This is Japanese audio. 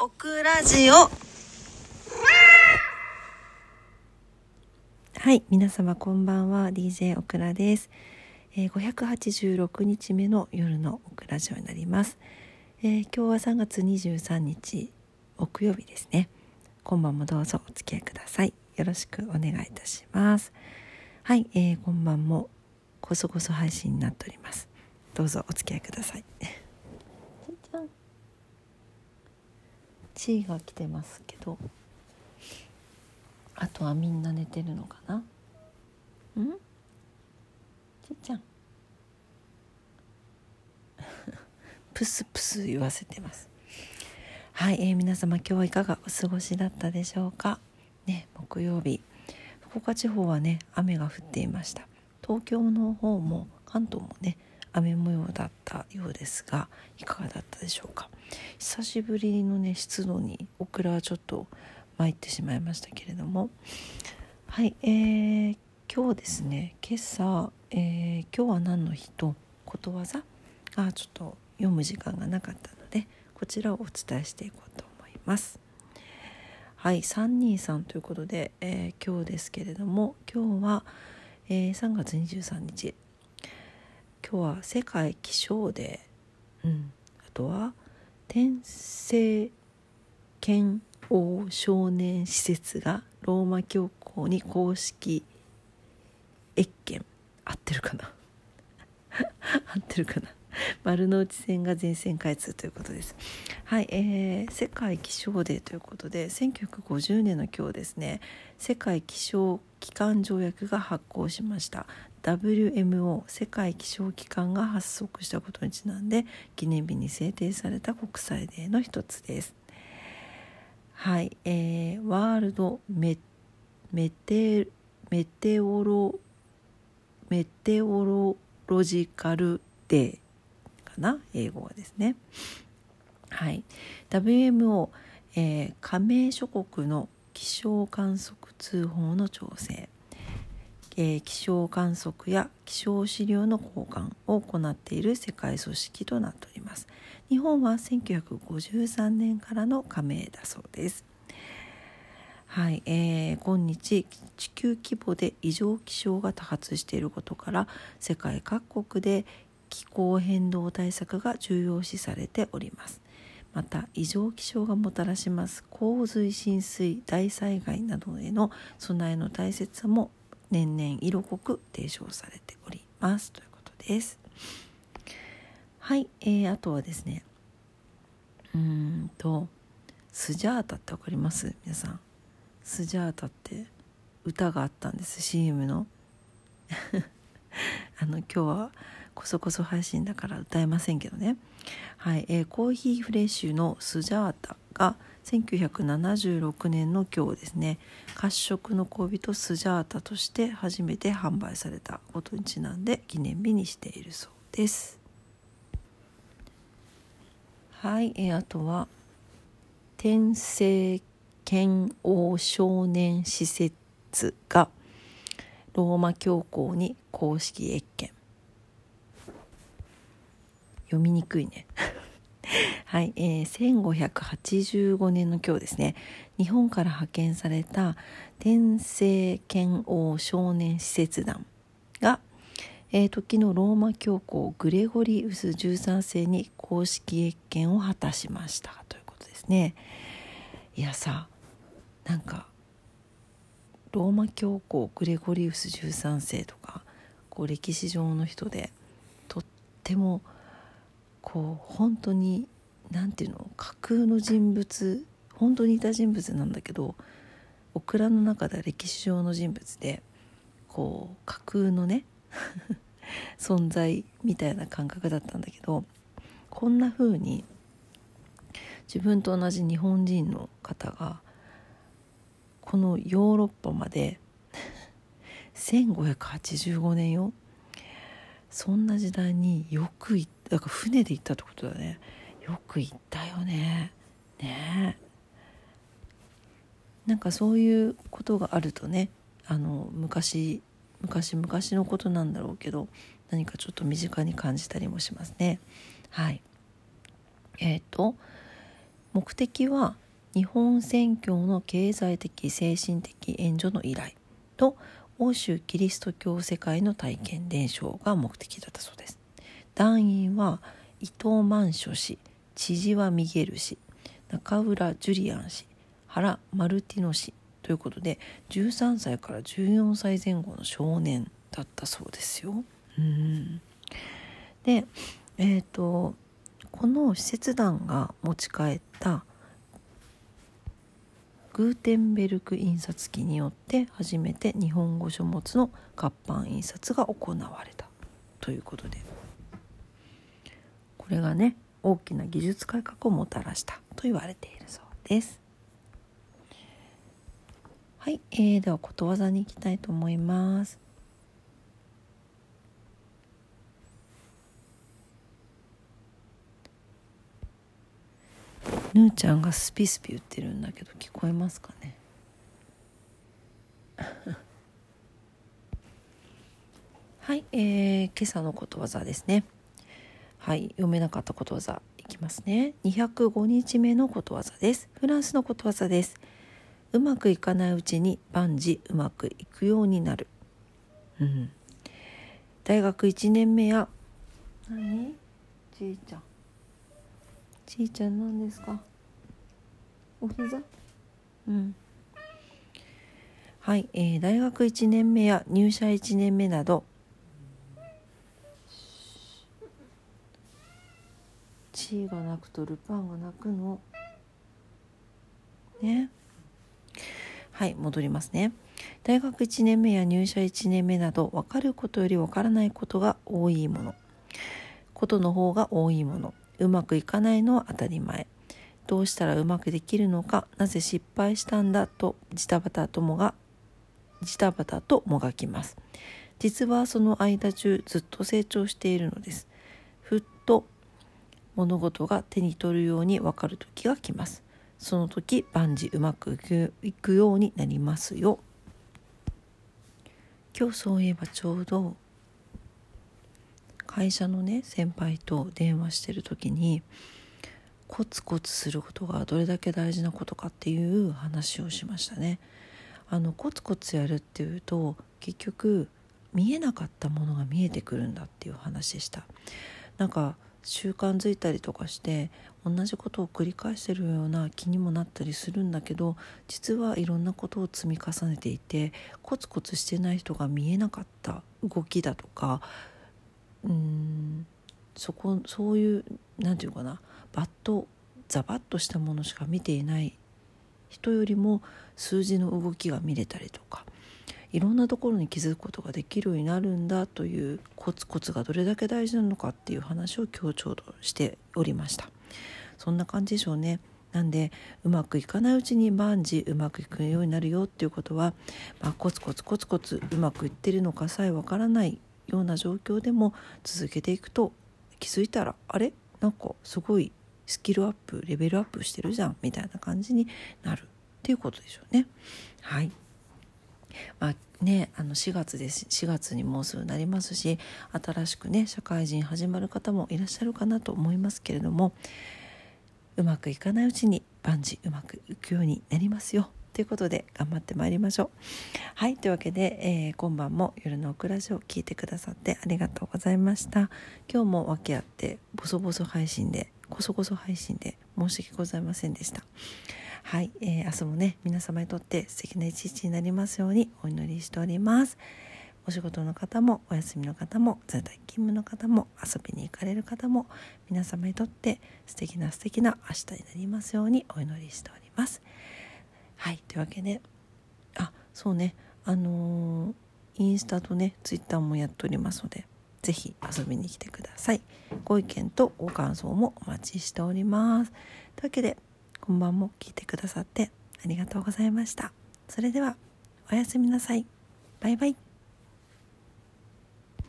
オクラジオ。はい皆様こんばんは。DJ オクラです、えー、586日目の夜のオクラジオになります、えー、今日は3月23日木曜日ですね。今晩もどうぞお付き合いください。よろしくお願いいたします。はい、えー、今晩もこそこそ配信になっております。どうぞお付き合いくださいちゃんチーが来てますけどあとはみんな寝てるのかな？ん？ちーちゃん。プスプス言わせてます。はい、えー、皆様今日はいかがお過ごしだったでしょうか？ね木曜日。福岡地方はね雨が降っていました。東京の方も関東もね雨模様だったようですがいかがだったでしょうか？久しぶりのね湿度にオクラはちょっと参ってしまいましたけれども。はいえー、今日ですね今朝、えー、今日は何の日とことわざ？がちょっと読む時間がなかったのでこちらをお伝えしていこうと思います。はい323ということで、えー、今日ですけれども今日は、えー、3月23日。今日は世界気象デー、うん、あとは天聖剣王少年施設がローマ教皇に公式謁見。合ってるかな？合ってるかな？丸の内線が全線開通ということです。はい、えー、世界気象デーということで1950年の今日ですね。世界気象機関条約が発効しました。WMO 世界気象機関が発足したことにちなんで記念日に制定された国際デーの一つです。はい、えー、ワールドメメテメテオロメテオロロジカルデー。かな？英語はですね。はい。WMO、えー、加盟諸国の気象観測通報の調整。えー、気象観測や気象資料の交換を行っている世界組織となっております。日本は1953年からの加盟だそうです。はい、えー、今日地球規模で異常気象が多発していることから世界各国で気候変動対策が重要視されております。また異常気象がもたらします。洪水浸水大災害などへの備えの大切さも年々色濃く提唱されております。ということです。はい、えー、あとはですね。うんとスジャータってわかります？皆さん。スジャータって歌があったんです。CM の。あの今日はこそこそ配信だから歌えませんけどね。はい、えー、コーヒーフレッシュのスジャータが1976年の今日ですね。褐色の恋人スジャータとして初めて販売されたことにちなんで記念日にしているそうです。はい、えー、あとは天聖剣王少年施設がローマ教皇に公式謁見。読みにくいね。はい、えー、1585年の今日ですね。日本から派遣された天聖剣王少年施設団が、えー、時のローマ教皇グレゴリウス13世に公式謁見を果たしました。ということですね。いやさなんかローマ教皇グレゴリウス13世とかこう歴史上の人でとってもこう本当に何て言うの架空の人物本当にいた人物なんだけどオクラの中では歴史上の人物でこう架空のね 存在みたいな感覚だったんだけどこんな風に自分と同じ日本人の方がこのヨーロッパまで 1585年よ。そんな時代によく行っただから船で行ったってことだね。よく行ったよね。ね。なんかそういうことがあるとねあの昔昔昔のことなんだろうけど何かちょっと身近に感じたりもしますね。はい。えっ、ー、と目的は日本宣教の経済的精神的援助の依頼と欧州キリスト教世界の体験伝承が目的だったそうです団員は伊藤万書氏千々和ミゲル氏中浦ジュリアン氏原マルティノ氏ということで13歳から14歳前後の少年だったそうですよ。うんでえっ、ー、とこの使節団が持ち帰ったグーテンベルク印刷機によって初めて日本語書物の活版印刷が行われたということでこれがね大きな技術改革をもたらしたと言われているそうです。はい、えー、ではことわざに行きたいと思います。ぬーちゃんがスピスピ言ってるんだけど聞こえますかね？はい、えー、今朝のことわざですね。はい読めなかったことわざいきますね。205日目のことわざです。フランスのことわざです。うまくいかないうちに万事うまくいくようになる。うん。大学1年目や何？じいちゃん。ちいちゃん何ですか？お膝うん。はい、えー、大学1年目や入社1年目などチーが泣くとルパンが泣くの？ね。はい戻りますね。大学1年目や入社1年目など分かることより分からないことが多いもの。ことの方が多いものうまくいかないのは当たり前。どうしたらうまくできるのかなぜ失敗したんだとジタバタともがジタバタともがきます。実はその間中ずっと成長しているのです。ふっと物事が手に取るように分かる時が来ます。その時万事うまくいくようになりますよ。今日そういえばちょうど会社のね先輩と電話してる時にコツコツすることがどれだけ大事なことかっていう話をしましたね。あのコツコツやるっていうと結局見えなかったものが見えてくるんだっていう話でした。なんか習慣づいたりとかして同じことを繰り返してるような気にもなったりするんだけど実はいろんなことを積み重ねていてコツコツしてない人が見えなかった動きだとかうん。そこそういう何て言うかなバッとザバッとしたものしか見ていない人よりも数字の動きが見れたりとかいろんなところに気づくことができるようになるんだというコツコツがどれだけ大事なのかっていう話を今日ちょうどしておりました。そんな感じでしょうね。なんでうまくいかないうちに万事うまくいくようになるよっていうことは、まあ、コツコツコツコツうまくいってるのかさえわからないような状況でも続けていくと気づいたらあれ？なんかすごいスキルアップレベルアップしてるじゃんみたいな感じになる。っていうことでしょうね。はい。まあね、あの4月です4月にもうすぐなりますし新しくね社会人始まる方もいらっしゃるかなと思いますけれどもうまくいかないうちに万事うまくいくようになりますよ。ということで頑張ってまいりましょう。はいというわけで、えー、今晩も夜のオクラジオを聞いてくださってありがとうございました。今日も訳あってボソボソ配信でこそこそ配信で申し訳ございませんでした。はい、えー、明日もね皆様にとって素敵な一日になりますようにお祈りしております。お仕事の方もお休みの方も在宅勤務の方も遊びに行かれる方も皆様にとって素敵な素敵な明日になりますようにお祈りしております。はいというわけであそうねあのー、インスタとねツイッターもやっておりますので是非遊びに来てください。ご意見とご感想もお待ちしております。というわけでこんばんも聞いてくださってありがとうございました。それではおやすみなさい。バイバイ。